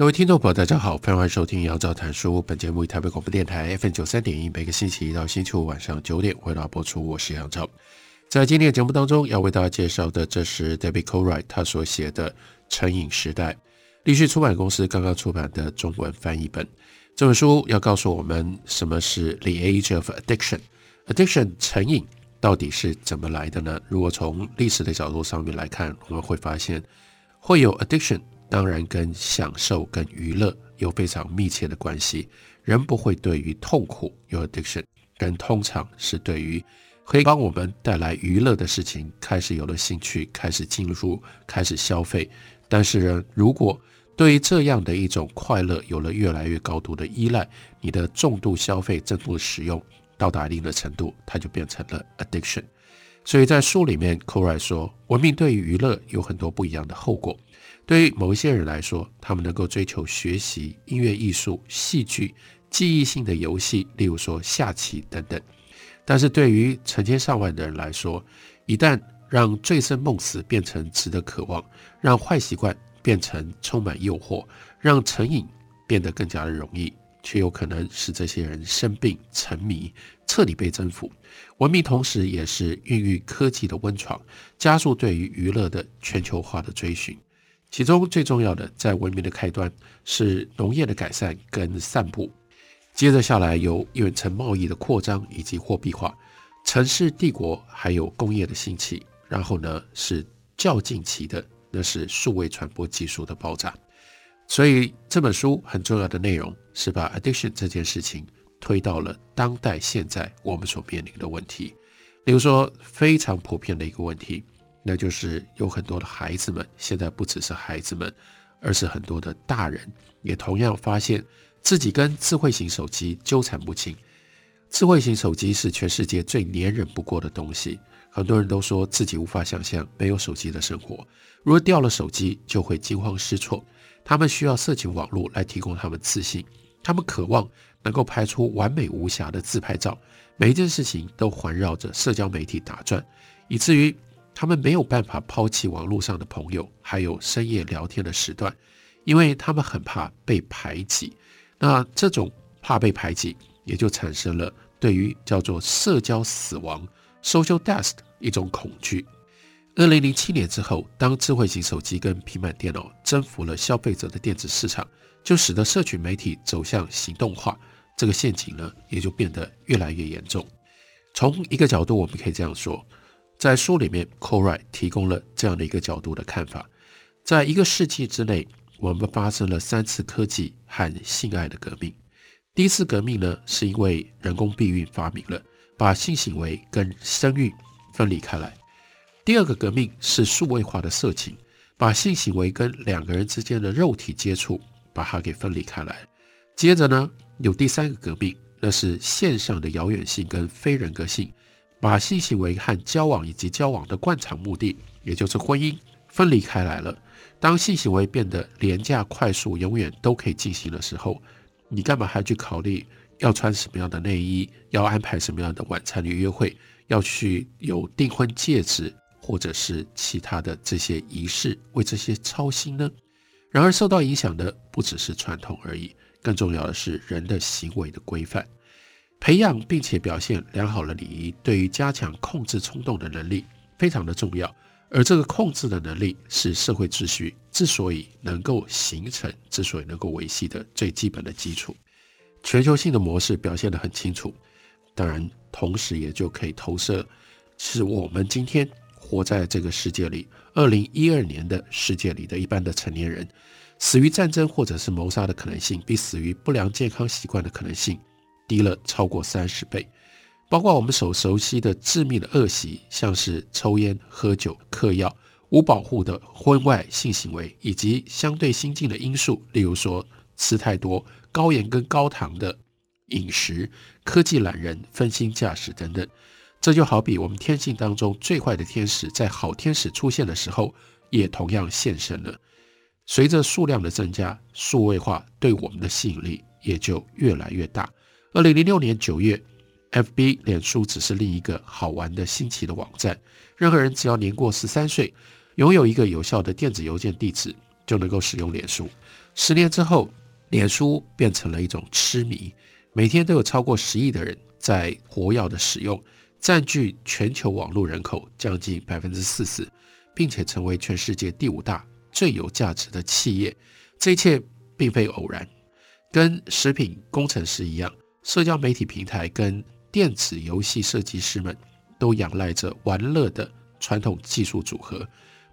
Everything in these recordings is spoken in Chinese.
各位听众朋友，大家好，欢迎收听杨照谈书。本节目以台北广播电台 FM 九三点一，每个星期一到星期五晚上九点为大播出。我是杨照。在今天的节目当中，要为大家介绍的，这是 Debbie c o r i g h t 他所写的《成瘾时代》，立讯出版公司刚刚出版的中文翻译本。这本书要告诉我们什么是 The Age of Addiction，Addiction 成瘾到底是怎么来的呢？如果从历史的角度上面来看，我们会发现会有 Addiction。当然，跟享受、跟娱乐有非常密切的关系。人不会对于痛苦有 addiction，但通常是对于可以帮我们带来娱乐的事情开始有了兴趣，开始进入，开始消费。但是呢，如果对于这样的一种快乐有了越来越高度的依赖，你的重度消费、重度使用到达一定的程度，它就变成了 addiction。所以在书里面，Courtwright 说，文明对于娱乐有很多不一样的后果。对于某些人来说，他们能够追求学习、音乐、艺术、戏剧、记忆性的游戏，例如说下棋等等。但是对于成千上万的人来说，一旦让醉生梦死变成值得渴望，让坏习惯变成充满诱惑，让成瘾变得更加的容易，却有可能使这些人生病、沉迷、彻底被征服。文明同时也是孕育科技的温床，加速对于娱乐的全球化的追寻。其中最重要的，在文明的开端是农业的改善跟散布，接着下来有远程贸易的扩张以及货币化，城市帝国还有工业的兴起，然后呢是较近期的，那是数位传播技术的爆炸。所以这本书很重要的内容是把 addition 这件事情推到了当代现在我们所面临的问题，例如说非常普遍的一个问题。那就是有很多的孩子们，现在不只是孩子们，而是很多的大人也同样发现自己跟智慧型手机纠缠不清。智慧型手机是全世界最粘人不过的东西，很多人都说自己无法想象没有手机的生活。如果掉了手机，就会惊慌失措。他们需要色情网络来提供他们自信，他们渴望能够拍出完美无瑕的自拍照。每一件事情都环绕着社交媒体打转，以至于。他们没有办法抛弃网络上的朋友，还有深夜聊天的时段，因为他们很怕被排挤。那这种怕被排挤，也就产生了对于叫做社交死亡 （social death） 一种恐惧。二零零七年之后，当智慧型手机跟平板电脑征服了消费者的电子市场，就使得社群媒体走向行动化，这个陷阱呢，也就变得越来越严重。从一个角度，我们可以这样说。在书里面 c o r i 提供了这样的一个角度的看法：在一个世纪之内，我们发生了三次科技和性爱的革命。第一次革命呢，是因为人工避孕发明了，把性行为跟生育分离开来；第二个革命是数位化的色情，把性行为跟两个人之间的肉体接触把它给分离开来；接着呢，有第三个革命，那是线上的遥远性跟非人格性。把性行为和交往以及交往的惯常目的，也就是婚姻分离开来了。当性行为变得廉价、快速、永远都可以进行的时候，你干嘛还去考虑要穿什么样的内衣，要安排什么样的晚餐与约会，要去有订婚戒指或者是其他的这些仪式，为这些操心呢？然而，受到影响的不只是传统而已，更重要的是人的行为的规范。培养并且表现良好的礼仪，对于加强控制冲动的能力非常的重要。而这个控制的能力是社会秩序之所以能够形成、之所以能够维系的最基本的基础。全球性的模式表现得很清楚，当然，同时也就可以投射，是我们今天活在这个世界里，二零一二年的世界里的一般的成年人，死于战争或者是谋杀的可能性，比死于不良健康习惯的可能性。低了超过三十倍，包括我们所熟悉的致命的恶习，像是抽烟、喝酒、嗑药、无保护的婚外性行为，以及相对新进的因素，例如说吃太多高盐跟高糖的饮食、科技懒人、分心驾驶等等。这就好比我们天性当中最坏的天使，在好天使出现的时候，也同样现身了。随着数量的增加，数位化对我们的吸引力也就越来越大。二零零六年九月，FB 脸书只是另一个好玩的新奇的网站，任何人只要年过十三岁，拥有一个有效的电子邮件地址，就能够使用脸书。十年之后，脸书变成了一种痴迷，每天都有超过十亿的人在活跃的使用，占据全球网络人口将近百分之四十，并且成为全世界第五大。最有价值的企业，这一切并非偶然。跟食品工程师一样，社交媒体平台跟电子游戏设计师们都仰赖着玩乐的传统技术组合。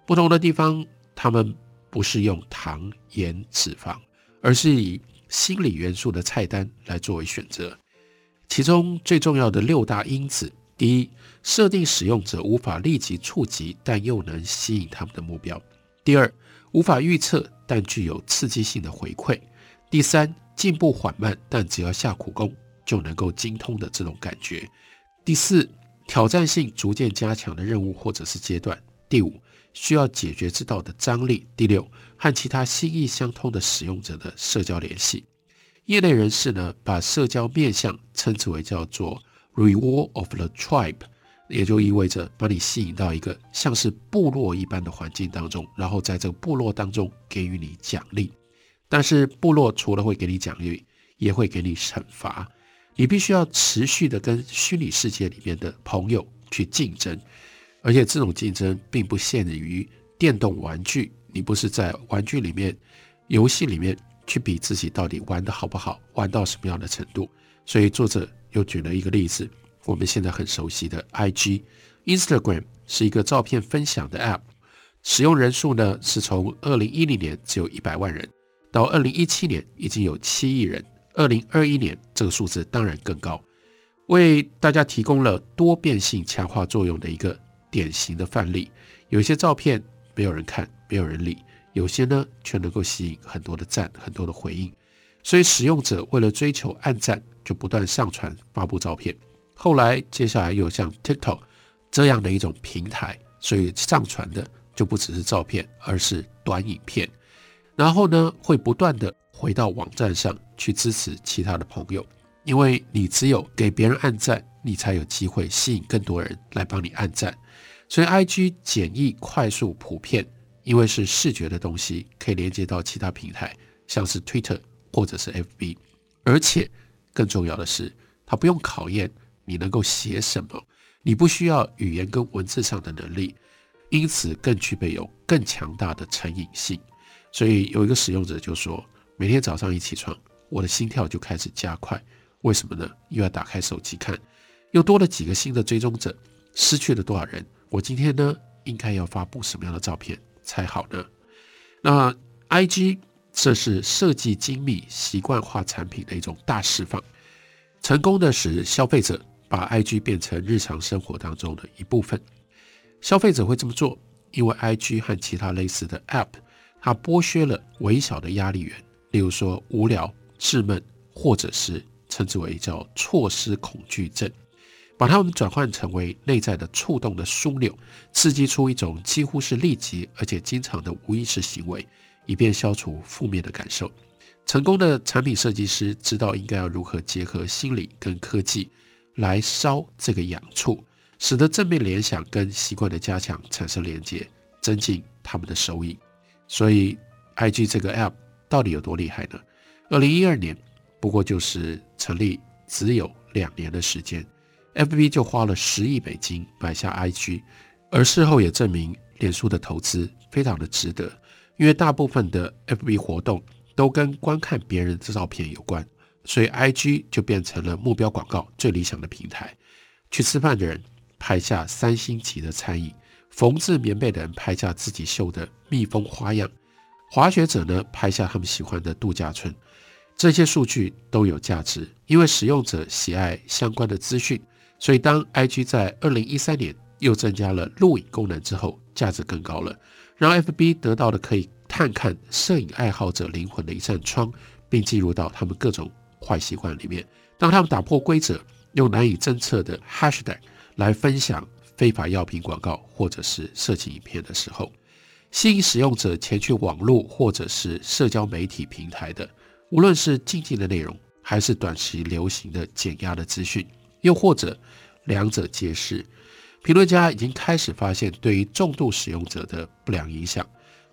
不同的地方，他们不是用糖、盐、脂肪，而是以心理元素的菜单来作为选择。其中最重要的六大因子：第一，设定使用者无法立即触及，但又能吸引他们的目标；第二，无法预测但具有刺激性的回馈。第三，进步缓慢但只要下苦功就能够精通的这种感觉。第四，挑战性逐渐加强的任务或者是阶段。第五，需要解决之道的张力。第六，和其他心意相通的使用者的社交联系。业内人士呢，把社交面向称之为叫做 “reward of the tribe”。也就意味着把你吸引到一个像是部落一般的环境当中，然后在这个部落当中给予你奖励。但是部落除了会给你奖励，也会给你惩罚。你必须要持续的跟虚拟世界里面的朋友去竞争，而且这种竞争并不限于电动玩具。你不是在玩具里面、游戏里面去比自己到底玩得好不好，玩到什么样的程度。所以作者又举了一个例子。我们现在很熟悉的 IG、Instagram 是一个照片分享的 App，使用人数呢是从二零一零年只有一百万人，到二零一七年已经有七亿人，二零二一年这个数字当然更高，为大家提供了多变性强化作用的一个典型的范例。有些照片没有人看，没有人理；有些呢却能够吸引很多的赞，很多的回应。所以使用者为了追求按赞，就不断上传发布照片。后来，接下来又像 TikTok 这样的一种平台，所以上传的就不只是照片，而是短影片。然后呢，会不断的回到网站上去支持其他的朋友，因为你只有给别人按赞，你才有机会吸引更多人来帮你按赞。所以，IG 简易、快速、普遍，因为是视觉的东西，可以连接到其他平台，像是 Twitter 或者是 FB。而且更重要的是，它不用考验。你能够写什么？你不需要语言跟文字上的能力，因此更具备有更强大的成瘾性。所以有一个使用者就说：每天早上一起床，我的心跳就开始加快。为什么呢？又要打开手机看，又多了几个新的追踪者，失去了多少人？我今天呢，应该要发布什么样的照片才好呢？那 IG 这是设计精密、习惯化产品的一种大释放，成功的使消费者。把 IG 变成日常生活当中的一部分，消费者会这么做，因为 IG 和其他类似的 App，它剥削了微小的压力源，例如说无聊、滞闷，或者是称之为叫错失恐惧症，把它们转换成为内在的触动的枢纽，刺激出一种几乎是立即而且经常的无意识行为，以便消除负面的感受。成功的产品设计师知道应该要如何结合心理跟科技。来烧这个痒处，使得正面联想跟习惯的加强产生连接，增进他们的收益。所以，IG 这个 App 到底有多厉害呢？二零一二年，不过就是成立只有两年的时间，FB 就花了十亿美金买下 IG，而事后也证明脸书的投资非常的值得，因为大部分的 FB 活动都跟观看别人的照片有关。所以，IG 就变成了目标广告最理想的平台。去吃饭的人拍下三星级的餐饮，缝制棉被的人拍下自己绣的蜜蜂花样，滑雪者呢拍下他们喜欢的度假村。这些数据都有价值，因为使用者喜爱相关的资讯。所以，当 IG 在二零一三年又增加了录影功能之后，价值更高了，让 FB 得到了可以探看摄影爱好者灵魂的一扇窗，并进入到他们各种坏习惯里面。当他们打破规则，用难以侦测的 Hashtag 来分享非法药品广告或者是色情影片的时候，吸引使用者前去网络或者是社交媒体平台的，无论是禁忌的内容，还是短期流行的减压的资讯，又或者两者皆是，评论家已经开始发现对于重度使用者的不良影响。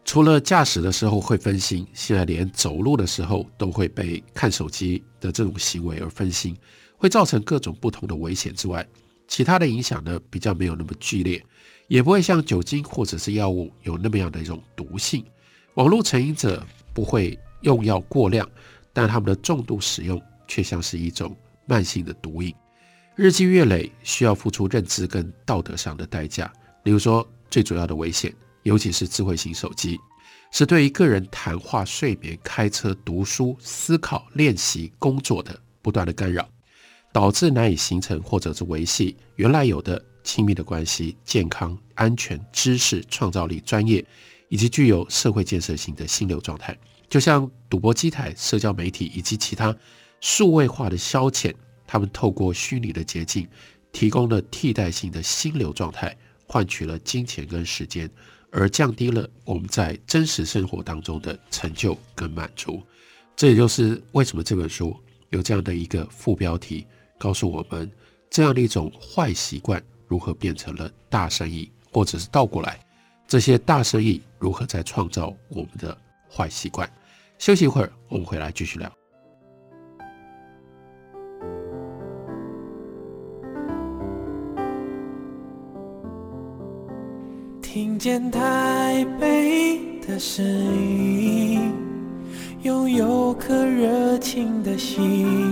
除了驾驶的时候会分心，现在连走路的时候都会被看手机的这种行为而分心，会造成各种不同的危险之外，其他的影响呢，比较没有那么剧烈。也不会像酒精或者是药物有那么样的一种毒性。网络成瘾者不会用药过量，但他们的重度使用却像是一种慢性的毒瘾，日积月累需要付出认知跟道德上的代价。例如说，最主要的危险，尤其是智慧型手机，是对于个人谈话、睡眠、开车、读书、思考、练习、工作的不断的干扰，导致难以形成或者是维系原来有的。亲密的关系、健康、安全、知识、创造力、专业，以及具有社会建设性的心流状态，就像赌博机台、社交媒体以及其他数位化的消遣，他们透过虚拟的捷径，提供了替代性的心流状态，换取了金钱跟时间，而降低了我们在真实生活当中的成就跟满足。这也就是为什么这本书有这样的一个副标题，告诉我们这样的一种坏习惯。如何变成了大生意，或者是倒过来，这些大生意如何在创造我们的坏习惯？休息一会儿，我们回来继续聊。听见台北的声音，拥有颗热情的心，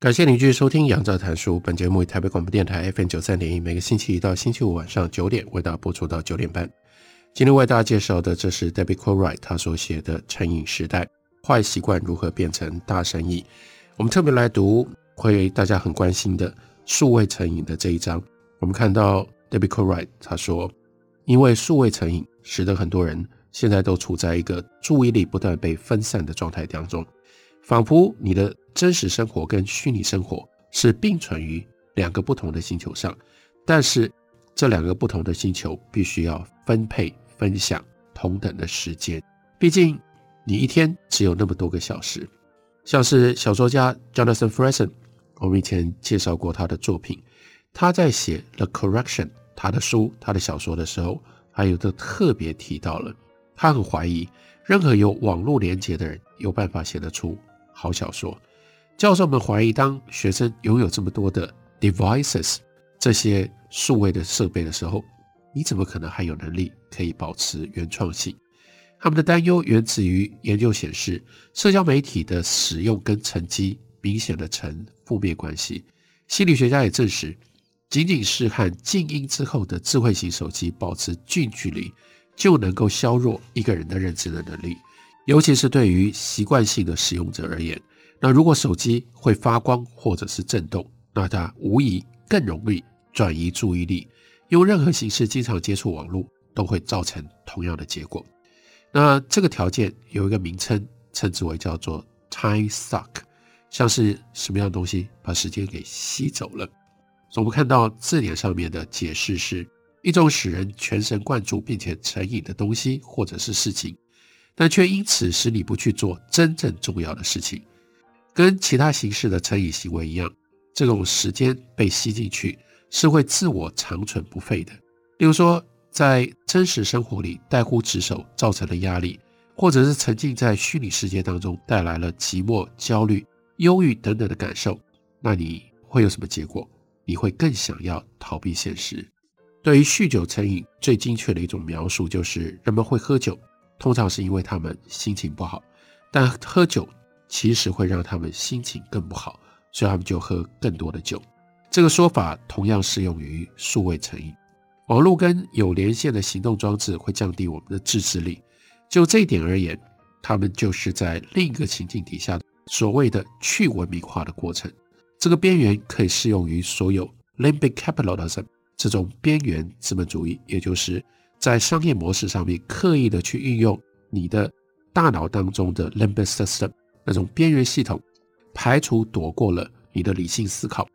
感谢您继续收听《杨照谈书》。本节目以台北广播电台 FM 九三点一，每个星期一到星期五晚上九点为大家播出到九点半。今天为大家介绍的，这是 Debbie Coriat 他所写的《成瘾时代：坏习惯如何变成大生意》。我们特别来读会大家很关心的数位成瘾的这一章。我们看到 Debbie Coriat 他说，因为数位成瘾，使得很多人现在都处在一个注意力不断被分散的状态当中。仿佛你的真实生活跟虚拟生活是并存于两个不同的星球上，但是这两个不同的星球必须要分配分享同等的时间。毕竟你一天只有那么多个小时。像是小说家 Jonathan Franzen，我们以前介绍过他的作品，他在写《The Correction》他的书、他的小说的时候，还有的特别提到了，他很怀疑任何有网络连接的人有办法写得出。好小说，教授们怀疑，当学生拥有这么多的 devices 这些数位的设备的时候，你怎么可能还有能力可以保持原创性？他们的担忧源自于研究显示，社交媒体的使用跟成绩明显的呈负面关系。心理学家也证实，仅仅是和静音之后的智慧型手机保持近距离，就能够削弱一个人的认知的能力。尤其是对于习惯性的使用者而言，那如果手机会发光或者是震动，那它无疑更容易转移注意力。用任何形式经常接触网络，都会造成同样的结果。那这个条件有一个名称，称之为叫做 time suck，像是什么样的东西把时间给吸走了。我们看到字典上面的解释是一种使人全神贯注并且成瘾的东西或者是事情。但却因此使你不去做真正重要的事情，跟其他形式的成瘾行为一样，这种时间被吸进去是会自我长存不废的。例如说，在真实生活里怠忽职守造成的压力，或者是沉浸在虚拟世界当中带来了寂寞、焦虑、忧郁等等的感受，那你会有什么结果？你会更想要逃避现实。对于酗酒成瘾，最精确的一种描述就是人们会喝酒，通常是因为他们心情不好，但喝酒其实会让他们心情更不好，所以他们就喝更多的酒。这个说法同样适用于数位成瘾。网络跟有连线的行动装置会降低我们的自制力。就这一点而言，他们就是在另一个情境底下所谓的去文明化的过程。这个边缘可以适用于所有 limbic capitalism 这种边缘资本主义，也就是在商业模式上面刻意的去运用你的大脑当中的 limbic system 那种边缘系统，排除躲过了你的理性思考，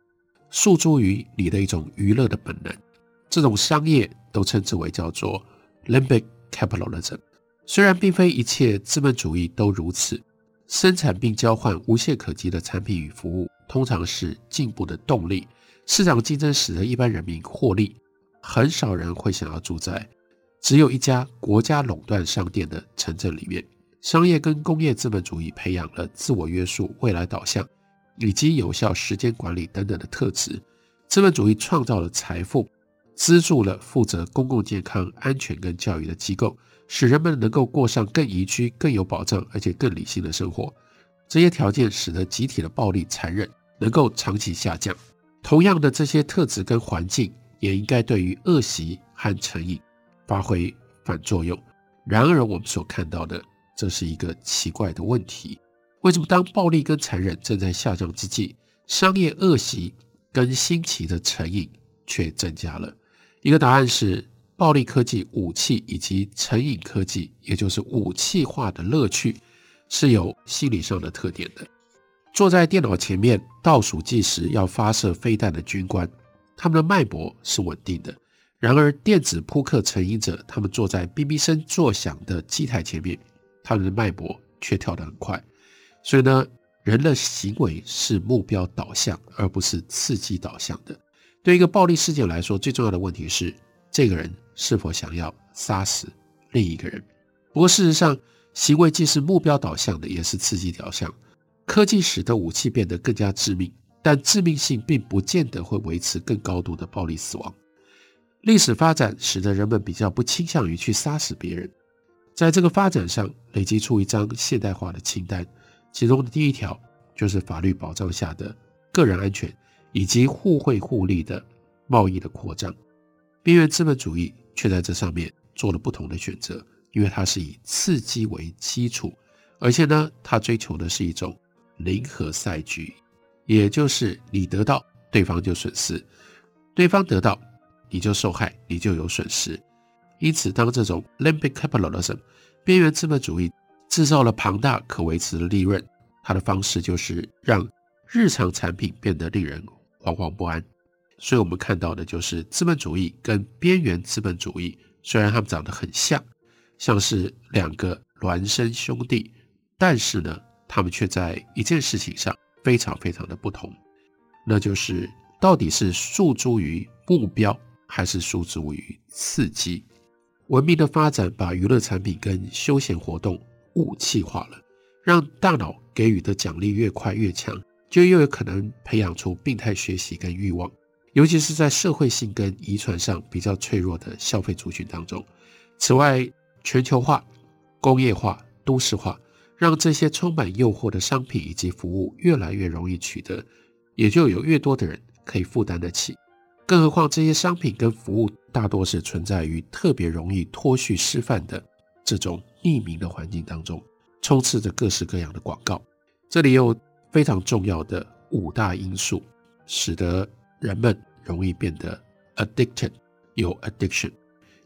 诉诸于你的一种娱乐的本能。这种商业都称之为叫做 limbic capitalism。虽然并非一切资本主义都如此，生产并交换无懈可击的产品与服务，通常是进步的动力。市场竞争使得一般人民获利，很少人会想要住在只有一家国家垄断商店的城镇里面。商业跟工业资本主义培养了自我约束、未来导向以及有效时间管理等等的特质。资本主义创造了财富，资助了负责公共健康、安全跟教育的机构。使人们能够过上更宜居、更有保障，而且更理性的生活。这些条件使得集体的暴力、残忍能够长期下降。同样的，这些特质跟环境也应该对于恶习和成瘾发挥反作用。然而，我们所看到的，这是一个奇怪的问题：为什么当暴力跟残忍正在下降之际，商业恶习跟新奇的成瘾却增加了？一个答案是。暴力科技、武器以及成瘾科技，也就是武器化的乐趣，是有心理上的特点的。坐在电脑前面倒数计时要发射飞弹的军官，他们的脉搏是稳定的；然而，电子扑克成瘾者，他们坐在哔哔声作响的机台前面，他们的脉搏却跳得很快。所以呢，人的行为是目标导向，而不是刺激导向的。对一个暴力事件来说，最重要的问题是。这个人是否想要杀死另一个人？不过事实上，行为既是目标导向的，也是刺激导向。科技使得武器变得更加致命，但致命性并不见得会维持更高度的暴力死亡。历史发展使得人们比较不倾向于去杀死别人。在这个发展上，累积出一张现代化的清单，其中的第一条就是法律保障下的个人安全，以及互惠互利的贸易的扩张。边缘资本主义却在这上面做了不同的选择，因为它是以刺激为基础，而且呢，它追求的是一种零和赛局，也就是你得到，对方就损失；对方得到，你就受害，你就有损失。因此，当这种 limbic capitalism 边缘资本主义制造了庞大可维持的利润，它的方式就是让日常产品变得令人惶惶不安。所以我们看到的就是资本主义跟边缘资本主义，虽然他们长得很像，像是两个孪生兄弟，但是呢，他们却在一件事情上非常非常的不同，那就是到底是诉诸于目标，还是诉诸于刺激？文明的发展把娱乐产品跟休闲活动物器化了，让大脑给予的奖励越快越强，就越有可能培养出病态学习跟欲望。尤其是在社会性跟遗传上比较脆弱的消费族群当中。此外，全球化、工业化、都市化，让这些充满诱惑的商品以及服务越来越容易取得，也就有越多的人可以负担得起。更何况，这些商品跟服务大多是存在于特别容易脱序示范的这种匿名的环境当中，充斥着各式各样的广告。这里有非常重要的五大因素，使得人们容易变得 addicted，有 addiction。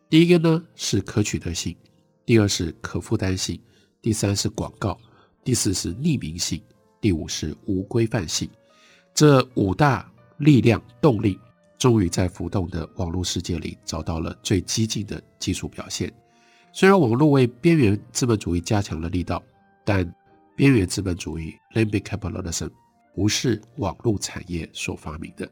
第一个呢是可取得性，第二是可负担性，第三是广告，第四是匿名性，第五是无规范性。这五大力量动力，终于在浮动的网络世界里找到了最激进的技术表现。虽然网络为边缘资本主义加强了力道，但边缘资本主义 limbic capitalism 不是网络产业所发明的。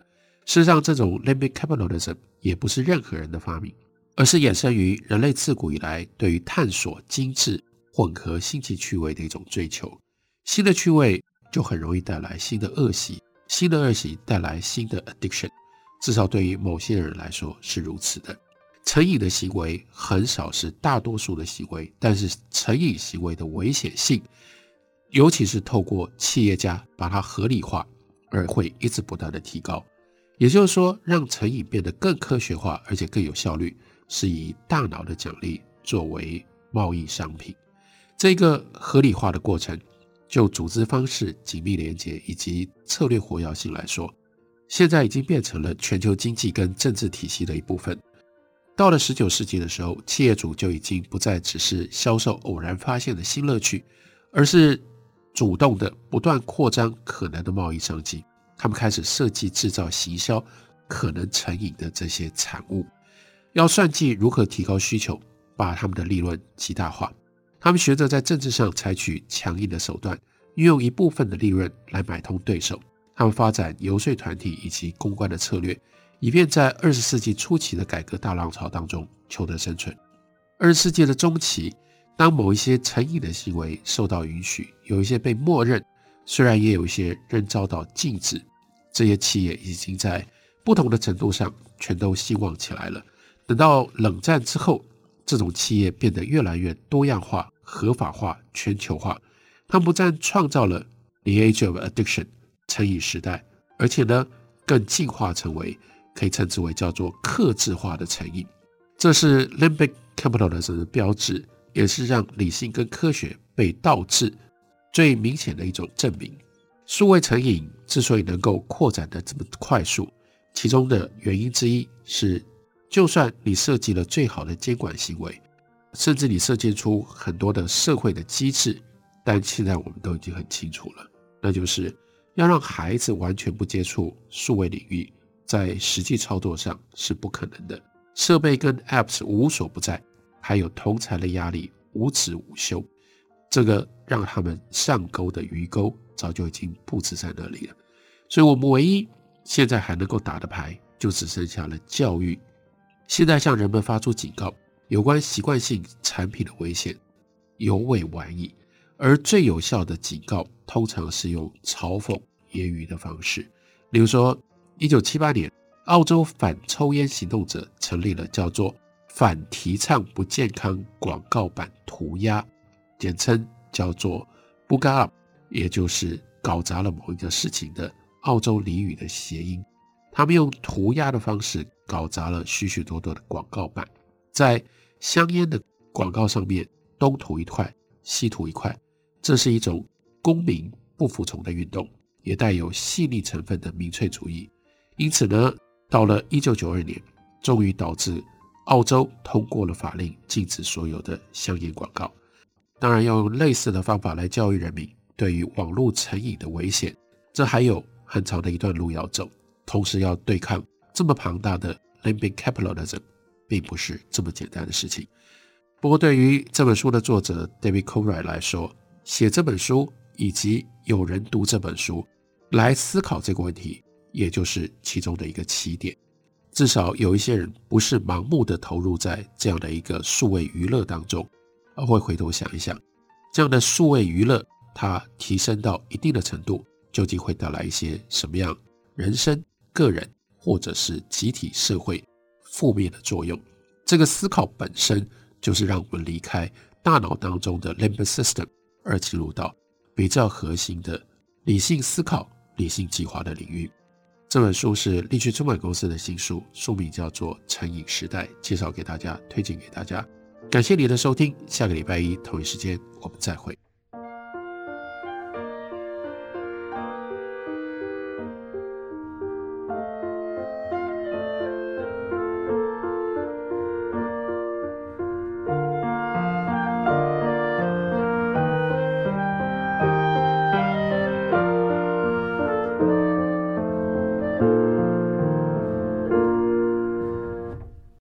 事实上，这种 limbic capitalism 也不是任何人的发明，而是衍生于人类自古以来对于探索精致混合新奇趣味的一种追求。新的趣味就很容易带来新的恶习，新的恶习带来新的 addiction。至少对于某些人来说是如此的。成瘾的行为很少是大多数的行为，但是成瘾行为的危险性，尤其是透过企业家把它合理化，而会一直不断的提高。也就是说，让成瘾变得更科学化，而且更有效率，是以大脑的奖励作为贸易商品。这个合理化的过程，就组织方式紧密连接以及策略活跃性来说，现在已经变成了全球经济跟政治体系的一部分。到了十九世纪的时候，企业主就已经不再只是销售偶然发现的新乐趣，而是主动的不断扩张可能的贸易商机。他们开始设计、制造、行销可能成瘾的这些产物，要算计如何提高需求，把他们的利润极大化。他们学着在政治上采取强硬的手段，运用一部分的利润来买通对手。他们发展游说团体以及公关的策略，以便在二十世纪初期的改革大浪潮当中求得生存。二十世纪的中期，当某一些成瘾的行为受到允许，有一些被默认。虽然也有一些仍遭到禁止，这些企业已经在不同的程度上全都兴旺起来了。等到冷战之后，这种企业变得越来越多样化、合法化、全球化。它不但创造了 The Age of Addiction 成瘾时代，而且呢，更进化成为可以称之为叫做克制化的成瘾。这是 Limbic Capitalism 的标志，也是让理性跟科学被倒置。最明显的一种证明，数位成瘾之所以能够扩展得这么快速，其中的原因之一是，就算你设计了最好的监管行为，甚至你设计出很多的社会的机制，但现在我们都已经很清楚了，那就是要让孩子完全不接触数位领域，在实际操作上是不可能的。设备跟 Apps 无所不在，还有同侪的压力无止无休。这个让他们上钩的鱼钩早就已经布置在那里了，所以我们唯一现在还能够打的牌，就只剩下了教育。现在向人们发出警告，有关习惯性产品的危险，尤为晚矣。而最有效的警告，通常是用嘲讽、揶揄的方式。例如说，一九七八年，澳洲反抽烟行动者成立了叫做“反提倡不健康广告版涂鸦”。简称叫做 “bugger up”，也就是搞砸了某一个事情的澳洲俚语的谐音。他们用涂鸦的方式搞砸了许许多多的广告版，在香烟的广告上面东涂一块，西涂一块，这是一种公民不服从的运动，也带有细腻成分的民粹主义。因此呢，到了一九九二年，终于导致澳洲通过了法令，禁止所有的香烟广告。当然要用类似的方法来教育人民对于网络成瘾的危险，这还有很长的一段路要走。同时要对抗这么庞大的 Limbic Capitalism，并不是这么简单的事情。不过对于这本书的作者 David Courtwright 来说，写这本书以及有人读这本书来思考这个问题，也就是其中的一个起点。至少有一些人不是盲目的投入在这样的一个数位娱乐当中。而会回头想一想，这样的数位娱乐，它提升到一定的程度，究竟会带来一些什么样人生、个人或者是集体社会负面的作用？这个思考本身就是让我们离开大脑当中的 limbic system，而进入到比较核心的理性思考、理性计划的领域。这本书是力趣出版公司的新书，书名叫做《成瘾时代》，介绍给大家，推荐给大家。感谢你的收听，下个礼拜一同一时间我们再会。